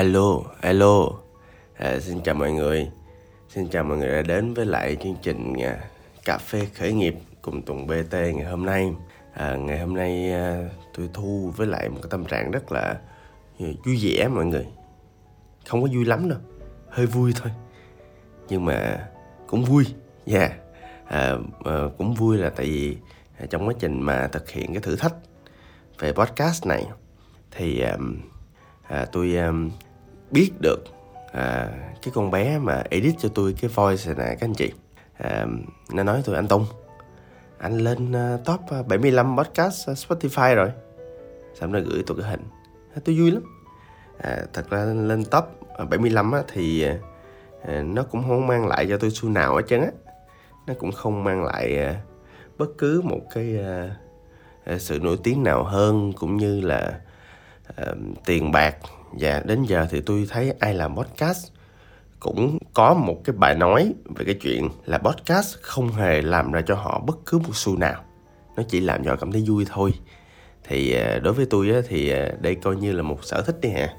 Alo, alo. À, Xin chào mọi người. Xin chào mọi người đã đến với lại chương trình à, Cà phê khởi nghiệp cùng Tùng BT ngày hôm nay. À, Ngày hôm nay à, tôi thu với lại một cái tâm trạng rất là à, vui vẻ mọi người. Không có vui lắm đâu Hơi vui thôi. Nhưng mà cũng vui Dạ yeah. à, à, Cũng vui là tại vì à, trong quá trình mà thực hiện cái thử thách về podcast này thì à, à, tôi um, biết được à, cái con bé mà edit cho tôi cái voice này nè các anh chị. À, nó nói tôi anh Tùng anh lên à, top à, 75 podcast à, Spotify rồi. Xong nó gửi tôi cái hình. À, tôi vui lắm. À, thật ra lên top 75 á, thì à, nó cũng không mang lại cho tôi xu nào hết trơn á. Nó cũng không mang lại à, bất cứ một cái à, sự nổi tiếng nào hơn cũng như là à, tiền bạc và đến giờ thì tôi thấy ai làm podcast cũng có một cái bài nói về cái chuyện là podcast không hề làm ra cho họ bất cứ một xu nào. Nó chỉ làm cho họ cảm thấy vui thôi. Thì à, đối với tôi á, thì à, đây coi như là một sở thích đi hả?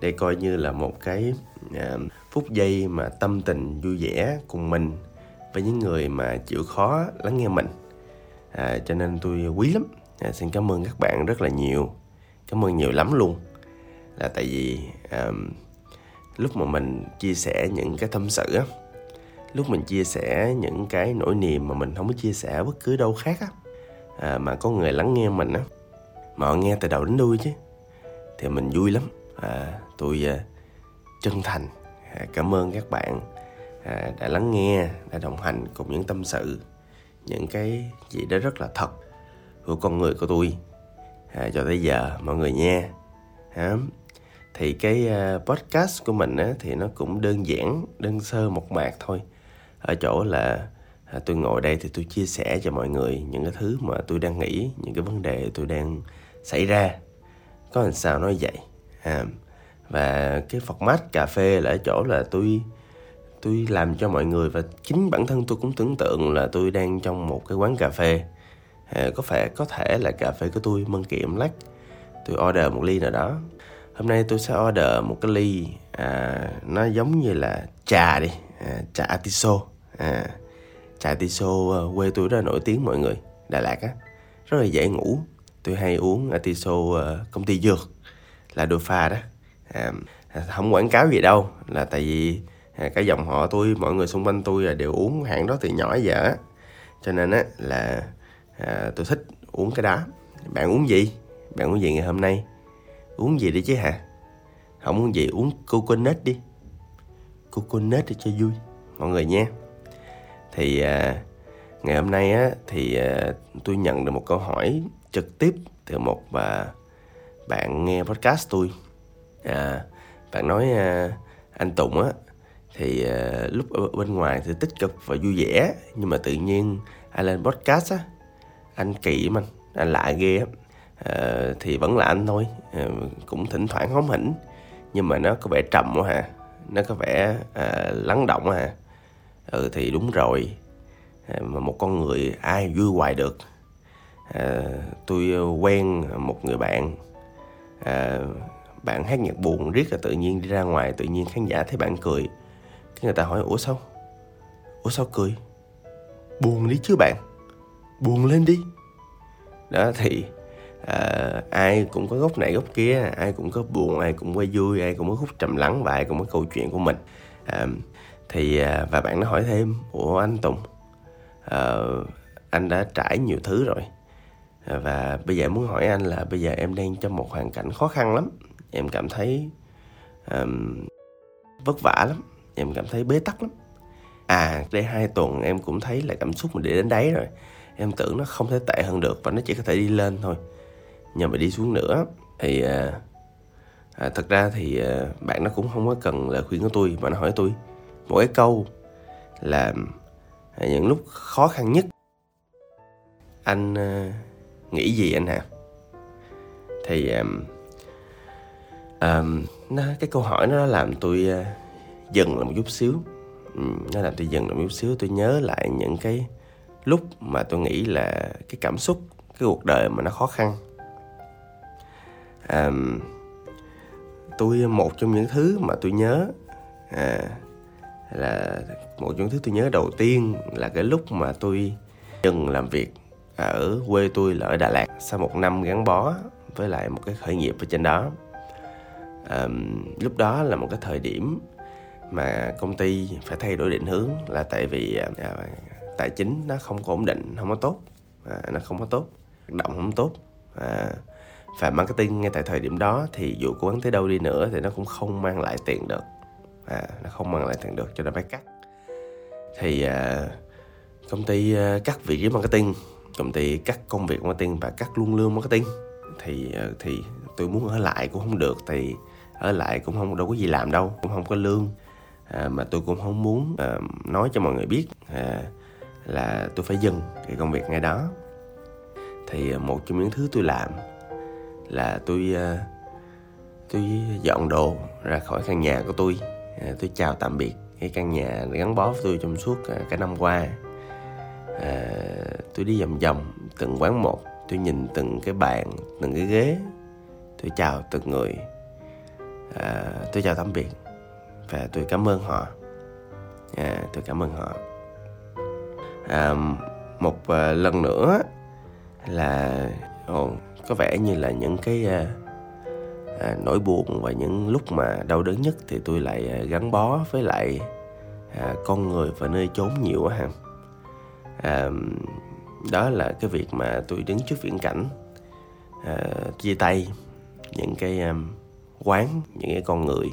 Đây coi như là một cái à, phút giây mà tâm tình vui vẻ cùng mình với những người mà chịu khó lắng nghe mình. À, cho nên tôi quý lắm. À, xin cảm ơn các bạn rất là nhiều. Cảm ơn nhiều lắm luôn là tại vì um, lúc mà mình chia sẻ những cái tâm sự á lúc mình chia sẻ những cái nỗi niềm mà mình không có chia sẻ bất cứ đâu khác á à, mà có người lắng nghe mình á mà họ nghe từ đầu đến đuôi chứ thì mình vui lắm. À, tôi uh, chân thành à, cảm ơn các bạn à, đã lắng nghe đã đồng hành cùng những tâm sự những cái gì đó rất là thật của con người của tôi à, cho tới giờ mọi người nha. À, thì cái ờ, podcast của mình á, thì nó cũng đơn giản đơn sơ một mạc thôi. Ở chỗ là à, tôi ngồi đây thì tôi chia sẻ cho mọi người những cái thứ mà tôi đang nghĩ những cái vấn đề tôi đang xảy ra. Có làm sao nói vậy? À, và cái format cà phê là ở chỗ là tôi tôi làm cho mọi người và chính bản thân tôi cũng tưởng tượng là tôi đang trong một cái quán cà phê. À, có phải có thể là cà phê của tôi mân kiệm lắc. Tôi order một ly nào đó hôm nay tôi sẽ order một cái ly à, nó giống như là trà đi à, trà atiso à, trà atiso à, quê tôi rất là nổi tiếng mọi người đà lạt á. Rất là dễ ngủ. Tôi hay uống atiso à, công ty dược là đồ pha đó. À, không quảng cáo gì đâu là tại vì à, cái dòng họ tôi mọi người xung quanh tôi là đều uống hãng đó từ nhỏ giờ cho nên á là à, tôi thích uống cái đó. Bạn uống gì? Bạn uống gì ngày hôm nay? Uống gì đi chứ hả? Không uống gì uống coconut đi. Coconut để cho vui mọi người nha. Thì à, ngày hôm nay á thì à, tôi nhận được một câu hỏi trực tiếp từ một à, bạn nghe podcast tôi. À, bạn nói à, anh Tùng á thì à, lúc ở bên ngoài thì tích cực và vui vẻ nhưng mà tự nhiên anh lên podcast á anh kỳ mà anh lạ ghê á. Ờ, thì vẫn là anh thôi. À, cũng thỉnh thoảng hóm hỉnh nhưng mà nó có vẻ trầm quá hả nó có vẻ à, lắng động hà. Ừ thì đúng rồi. À, mà một con người ai vui hoài được. À, tôi quen một người bạn. À, bạn hát nhạc buồn riết là tự nhiên đi ra ngoài tự nhiên khán giả thấy bạn cười. Cái người ta hỏi ủa sao? Ủa sao cười? Buồn đi chứ bạn. Buồn lên đi. Đó thì à, ai cũng có góc này góc kia ai cũng có buồn ai cũng có vui ai cũng có khúc trầm lắng và ai cũng có câu chuyện của mình. À, thì ờ, và bạn nó hỏi thêm ủa anh tùng à, anh đã trải nhiều thứ rồi. À, và bây giờ em muốn hỏi anh là bây giờ em đang trong một hoàn cảnh khó khăn lắm. Em cảm thấy um, vất vả lắm. Em cảm thấy bế tắc lắm. À đây hai tuần em cũng thấy là cảm xúc mình để đến đấy rồi. Em tưởng nó không thể tệ hơn được và nó chỉ có thể đi lên thôi nhờ mày đi xuống nữa. Thì à, à, thật ra thì à, bạn nó cũng không có cần lời khuyên của tôi mà nó hỏi tôi một cái câu là à, những lúc khó khăn nhất anh à, nghĩ gì anh hả? Thì à, à, nó, cái câu hỏi nó làm tôi à, dừng lại một chút xíu. Ừ, nó làm tôi dừng lại một chút xíu tôi nhớ lại những cái lúc mà tôi nghĩ là cái cảm xúc cái cuộc đời mà nó khó khăn à, tôi một trong những thứ mà tôi nhớ à, là một trong những thứ tôi nhớ đầu tiên là cái lúc mà tôi dừng làm việc ở quê tôi là ở Đà Lạt sau một năm gắn bó với lại một cái khởi nghiệp ở trên đó. À, lúc đó là một cái thời điểm mà công ty phải thay đổi định hướng là tại vì à, à, tài chính nó không có ổn định không có tốt à, nó không có tốt hoạt động không tốt à, và marketing ngay tại thời điểm đó thì dù cố gắng tới đâu đi nữa thì nó cũng không mang lại tiền được. À, nó không mang lại tiền được cho nên phải cắt. Thì à, công ty à, cắt vị trí marketing công ty cắt công việc marketing và cắt luôn lương marketing. Thì à, thì tôi muốn ở lại cũng không được thì ở lại cũng không đâu có gì làm đâu cũng không có lương. À, mà tôi cũng không muốn à, nói cho mọi người biết à, là tôi phải dừng cái công việc ngay đó. Thì à, một trong những thứ tôi làm là tôi ờ, tôi dọn đồ ra khỏi căn nhà của tôi. Ờ, tôi chào tạm biệt cái căn nhà gắn bó với tôi trong suốt ờ, cả năm qua. À, tôi đi vòng vòng từng quán một tôi nhìn từng cái bàn từng cái ghế. Tôi chào từng người. À, tôi chào tạm biệt và tôi cảm ơn họ. À, tôi cảm ơn họ. À, một lần nữa là ồ, có vẻ như là những cái à, à, nỗi buồn và những lúc mà đau đớn nhất thì tôi lại à, gắn bó với lại à, con người và nơi chốn nhiều quá ha à, đó là cái việc mà tôi đứng trước viễn cảnh à, chia tay những cái um, quán những cái con người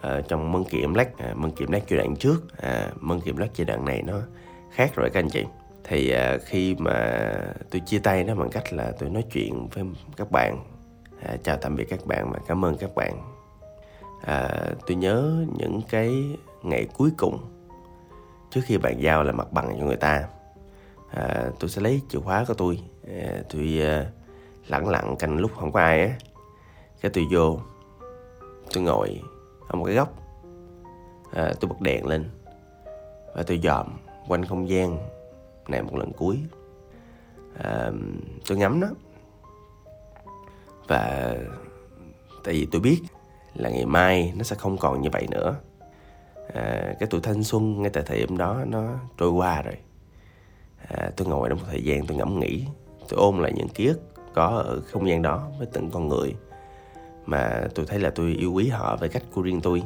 à, trong mân kiệm lách à, mân kiệm lách giai đoạn trước à, mân kiệm lách giai đoạn này nó khác rồi các anh chị thì à, khi mà tôi chia tay nó bằng cách là tôi nói chuyện với các bạn à, chào tạm biệt các bạn và cảm ơn các bạn. À, tôi nhớ những cái ngày cuối cùng trước khi bàn giao là mặt bằng cho người ta. À, tôi sẽ lấy chìa khóa của tôi à, tôi à, lặng lặng canh lúc không có ai á. Cái tôi vô tôi ngồi ở một cái góc à, tôi bật đèn lên và tôi dòm quanh không gian này một lần cuối. À, tôi ngắm nó. Và tại vì tôi biết là ngày mai nó sẽ không còn như vậy nữa. À, cái tuổi thanh xuân ngay tại thời điểm đó nó trôi qua rồi. À, tôi ngồi trong một thời gian tôi ngẫm nghĩ tôi ôm lại những ký ức có ở không gian đó với từng con người mà tôi thấy là tôi yêu quý họ với cách của riêng tôi.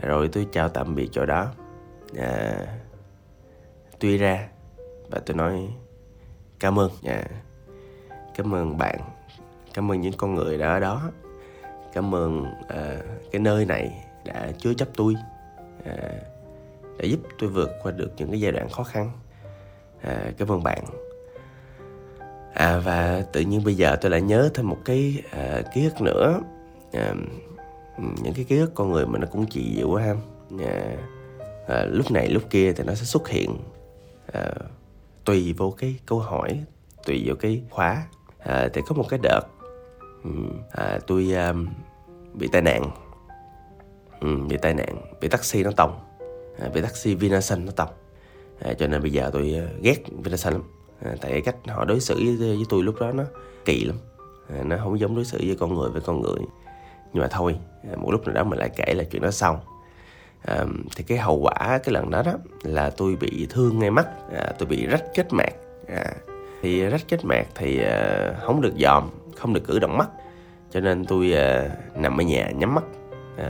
Rồi tôi chào tạm biệt chỗ đó. À, tuy ra và tôi nói cảm ơn à, cảm ơn bạn. Cảm ơn những con người đã ở đó. Cảm ơn uh, cái nơi này đã chứa chấp tôi uh, đã giúp tôi vượt qua được những cái giai đoạn khó khăn. Uh, cảm ơn bạn. À và tự nhiên bây giờ tôi lại nhớ thêm một cái uh, ký ức nữa. Uh, những cái ký ức con người mà nó cũng kỳ diệu quá ha. Uh, uh, lúc này lúc kia thì nó sẽ xuất hiện. Uh, tùy vô cái câu hỏi tùy vô cái khóa. À, thì có một cái đợt à, tôi à, bị tai nạn. Ừ, bị tai nạn bị taxi nó tông. À, bị taxi Vinasun nó tông. À, cho nên bây giờ tôi à, ghét Vinasun lắm. À, tại cái cách họ đối xử với, với tôi lúc đó nó kỳ lắm. À, nó không giống đối xử với con người với con người. Nhưng mà thôi à, một lúc nào đó mình lại kể là chuyện đó xong à, thì cái hậu quả cái lần đó đó là tôi bị thương ngay mắt à, tôi bị rách kết mạc à, thì rách kết mạc thì à, không được dòm không được cử động mắt. Cho nên tôi à, nằm ở nhà nhắm mắt à,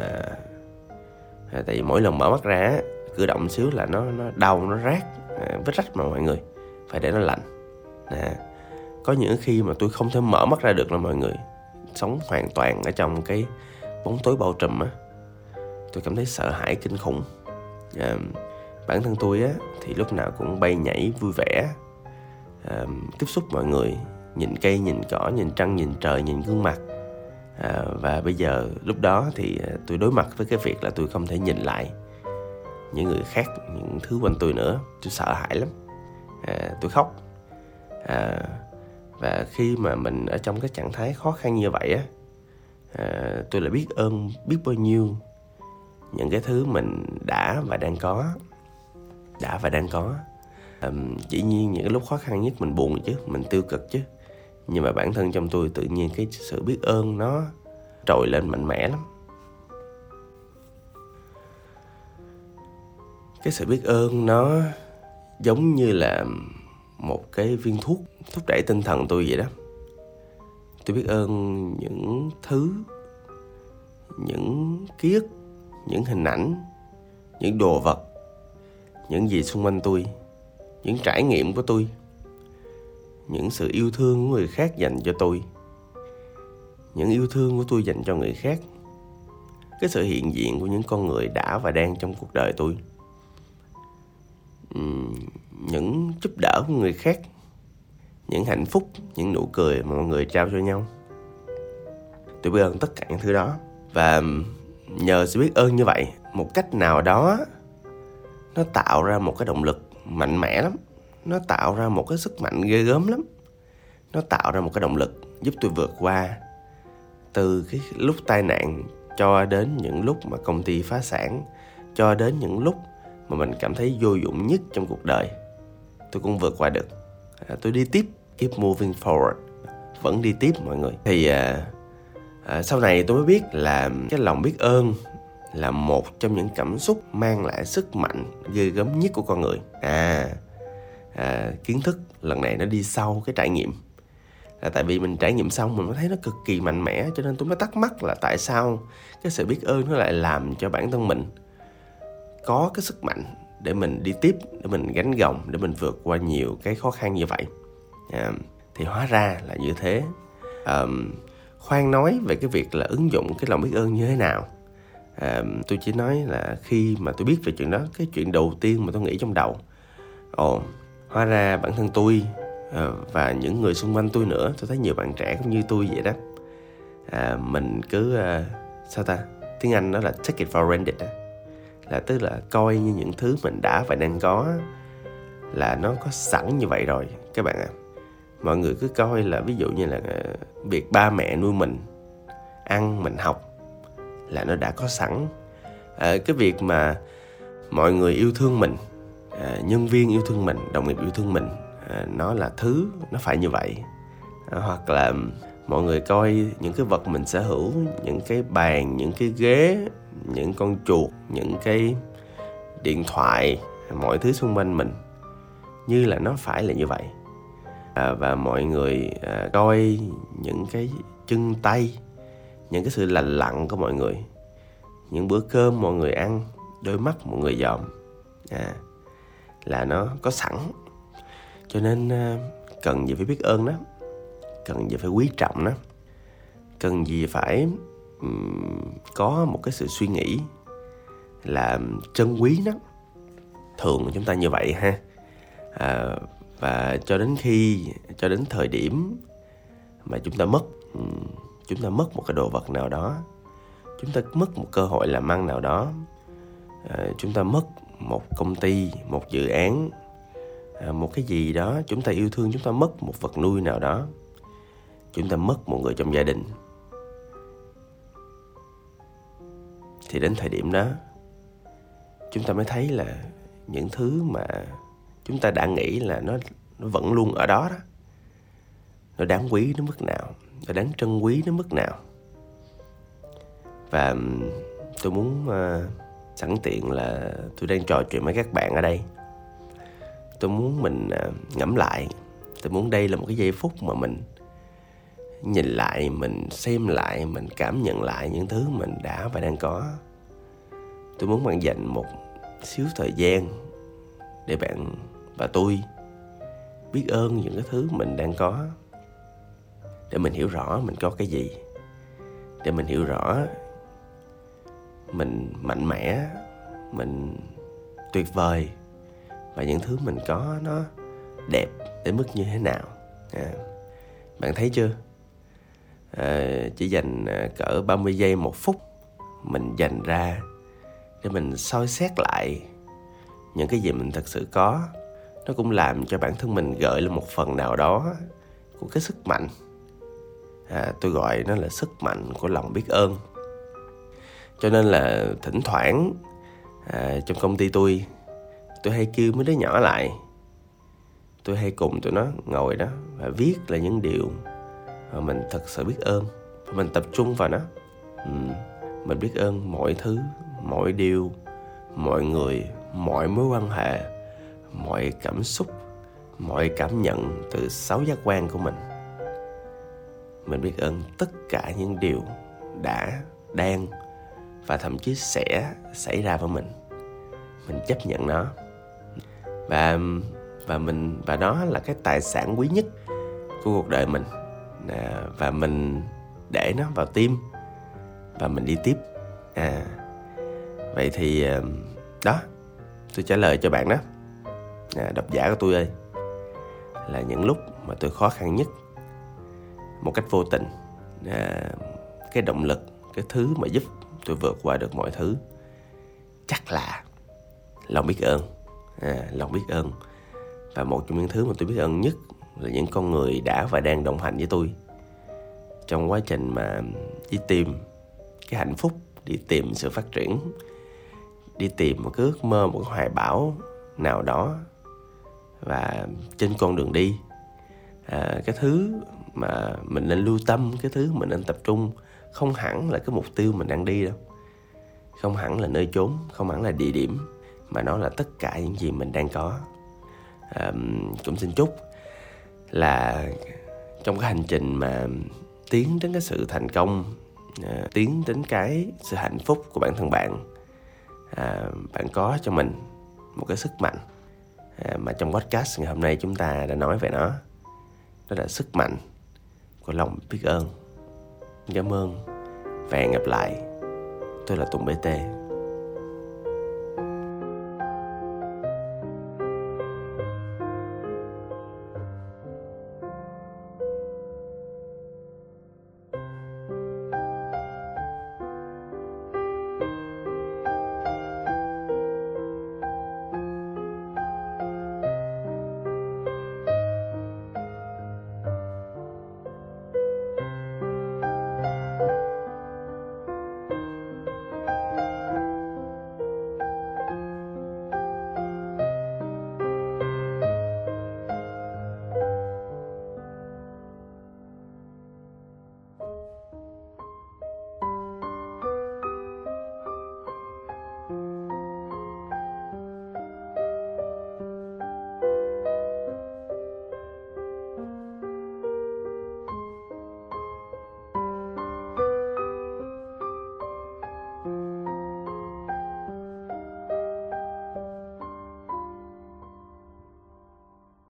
à, tại vì mỗi lần mở mắt ra cử động xíu là nó nó đau nó rát à, vết rách mà mọi người phải để nó lạnh à, có những khi mà tôi không thể mở mắt ra được là mọi người sống hoàn toàn ở trong cái bóng tối bao trùm á tôi cảm thấy sợ hãi kinh khủng. À, bản thân tôi á thì lúc nào cũng bay nhảy vui vẻ. À, tiếp xúc mọi người nhìn cây nhìn cỏ nhìn trăng nhìn trời nhìn gương mặt. À, và bây giờ lúc đó thì à, tôi đối mặt với cái việc là tôi không thể nhìn lại những người khác những thứ quanh tôi nữa. Tôi sợ hãi lắm. À, tôi khóc. À, và khi mà mình ở trong cái trạng thái khó khăn như vậy á à, tôi lại biết ơn biết bao nhiêu những cái thứ mình đã và đang có đã và đang có. Um, chỉ nhiên những cái lúc khó khăn nhất mình buồn chứ mình tiêu cực chứ. Nhưng mà bản thân trong tôi tự nhiên cái sự biết ơn nó trồi lên mạnh mẽ lắm. Cái sự biết ơn nó giống như là một cái viên thuốc thúc đẩy tinh thần tôi vậy đó. Tôi biết ơn những thứ những ký ức những hình ảnh, những đồ vật, những gì xung quanh tôi, những trải nghiệm của tôi, những sự yêu thương của người khác dành cho tôi, những yêu thương của tôi dành cho người khác, cái sự hiện diện của những con người đã và đang trong cuộc đời tôi những giúp đỡ của người khác, những hạnh phúc, những nụ cười mà mọi người trao cho nhau. Tôi biết ơn tất cả những thứ đó. Và nhờ sự biết ơn như vậy một cách nào đó nó tạo ra một cái động lực mạnh mẽ lắm. Nó tạo ra một cái sức mạnh ghê gớm lắm. Nó tạo ra một cái động lực giúp tôi vượt qua từ cái lúc tai nạn cho đến những lúc mà công ty phá sản cho đến những lúc mà mình cảm thấy vô dụng nhất trong cuộc đời. Tôi cũng vượt qua được. À, tôi đi tiếp keep moving forward. Vẫn đi tiếp mọi người. Thì à, à, sau này tôi mới biết là cái lòng biết ơn là một trong những cảm xúc mang lại sức mạnh ghê gớm nhất của con người. À, à kiến thức lần này nó đi sau cái trải nghiệm. Là tại vì mình trải nghiệm xong mình mới thấy nó cực kỳ mạnh mẽ cho nên tôi mới thắc mắc là tại sao cái sự biết ơn nó lại làm cho bản thân mình có cái sức mạnh để mình đi tiếp để mình gánh gồng để mình vượt qua nhiều cái khó khăn như vậy. À, thì hóa ra là như thế. À, khoan nói về cái việc là ứng dụng cái lòng biết ơn như thế nào. À, tôi chỉ nói là khi mà tôi biết về chuyện đó cái chuyện đầu tiên mà tôi nghĩ trong đầu. Ồ hóa ra bản thân tôi à, và những người xung quanh tôi nữa tôi thấy nhiều bạn trẻ cũng như tôi vậy đó. À, mình cứ à, sao ta? Tiếng anh nó là take it for granted đó là tức là coi như những thứ mình đã và đang có là nó có sẵn như vậy rồi. Các bạn ạ. à mọi người cứ coi là ví dụ như là ờ, việc ba mẹ nuôi mình ăn mình học là nó đã có sẵn. À, cái việc mà mọi người yêu thương mình à, nhân viên yêu thương mình đồng nghiệp yêu thương mình à, nó là thứ nó phải như vậy. À, hoặc là mọi người coi những cái vật mình sở hữu những cái bàn những cái ghế những con chuột những cái điện thoại mọi thứ xung quanh mình như là nó phải là như vậy à, và mọi người à, coi những cái chân tay những cái sự lành lặn của mọi người. Những bữa cơm mọi người ăn đôi mắt mọi người dòm. À, là nó có sẵn. Cho nên à, cần gì phải biết ơn đó cần gì phải quý trọng đó, cần gì phải um, có một cái sự suy nghĩ là trân quý nó. Thường chúng ta như vậy ha. À, và cho đến khi, cho đến thời điểm mà chúng ta mất ừ, chúng ta mất một cái đồ vật nào đó, chúng ta mất một cơ hội làm ăn nào đó ờ, chúng ta mất một công ty, một dự án ờ, một cái gì đó, chúng ta yêu thương, chúng ta mất một vật nuôi nào đó, chúng ta mất một người trong gia đình. Thì đến thời điểm đó, chúng ta mới thấy là những thứ mà chúng ta đã nghĩ là nó nó vẫn luôn ở đó đó. Nó đáng quý đến mức nào? Nó đáng trân quý đến mức nào? Và tôi muốn uh, sẵn tiện là tôi đang trò chuyện với các bạn ở đây. Tôi muốn mình uh, ngẫm lại. Tôi muốn đây là một cái giây phút mà mình nhìn lại mình xem lại mình cảm nhận lại những thứ mình đã và đang có. Tôi muốn bạn dành một xíu thời gian để bạn và tôi biết ơn những cái thứ mình đang có. Để mình hiểu rõ mình có cái gì. Để mình hiểu rõ mình mạnh mẽ mình tuyệt vời và những thứ mình có nó đẹp đến mức như thế nào. À, bạn thấy chưa? À, chỉ dành à, cỡ 30 giây một phút mình dành ra để mình soi xét lại những cái gì mình thật sự có nó cũng làm cho bản thân mình gợi lên một phần nào đó của cái sức mạnh. À, tôi gọi nó là sức mạnh của lòng biết ơn. Cho nên là thỉnh thoảng à, trong công ty tôi tôi hay kêu mấy đứa nhỏ lại. Tôi hay cùng tụi nó ngồi đó và viết là những điều mà mình thật sự biết ơn. Và mình tập trung vào nó. Ừ. mình biết ơn mọi thứ mọi điều mọi người mọi mối quan hệ mọi cảm xúc mọi cảm nhận từ sáu giác quan của mình. Mình biết ơn tất cả những điều đã đang và thậm chí sẽ xảy ra với mình. Mình chấp nhận nó. Và và mình và đó là cái tài sản quý nhất của cuộc đời mình. À, và mình để nó vào tim và mình đi tiếp. À vậy thì à, đó tôi trả lời cho bạn đó à, độc giả của tôi ơi là những lúc mà tôi khó khăn nhất. Một cách vô tình à, cái động lực cái thứ mà giúp tôi vượt qua được mọi thứ chắc là lòng biết ơn. À, lòng biết ơn. Và một trong những thứ mà tôi biết ơn nhất là những con người đã và đang đồng hành với tôi trong quá trình mà đi tìm cái hạnh phúc đi tìm sự phát triển đi tìm một cái ước mơ một cái hoài bão nào đó và trên con đường đi. À, cái thứ mà mình nên lưu tâm cái thứ mình nên tập trung không hẳn là cái mục tiêu mình đang đi đâu. Không hẳn là nơi chốn không hẳn là địa điểm mà nó là tất cả những gì mình đang có. À, cũng xin chúc là trong cái hành trình mà tiến đến cái sự thành công à, tiến đến cái sự hạnh phúc của bản thân bạn à, bạn có cho mình một cái sức mạnh. À, mà trong podcast ngày hôm nay chúng ta đã nói về nó. Đó là sức mạnh của lòng biết ơn. Cảm ơn và hẹn gặp lại. Tôi là tùng bt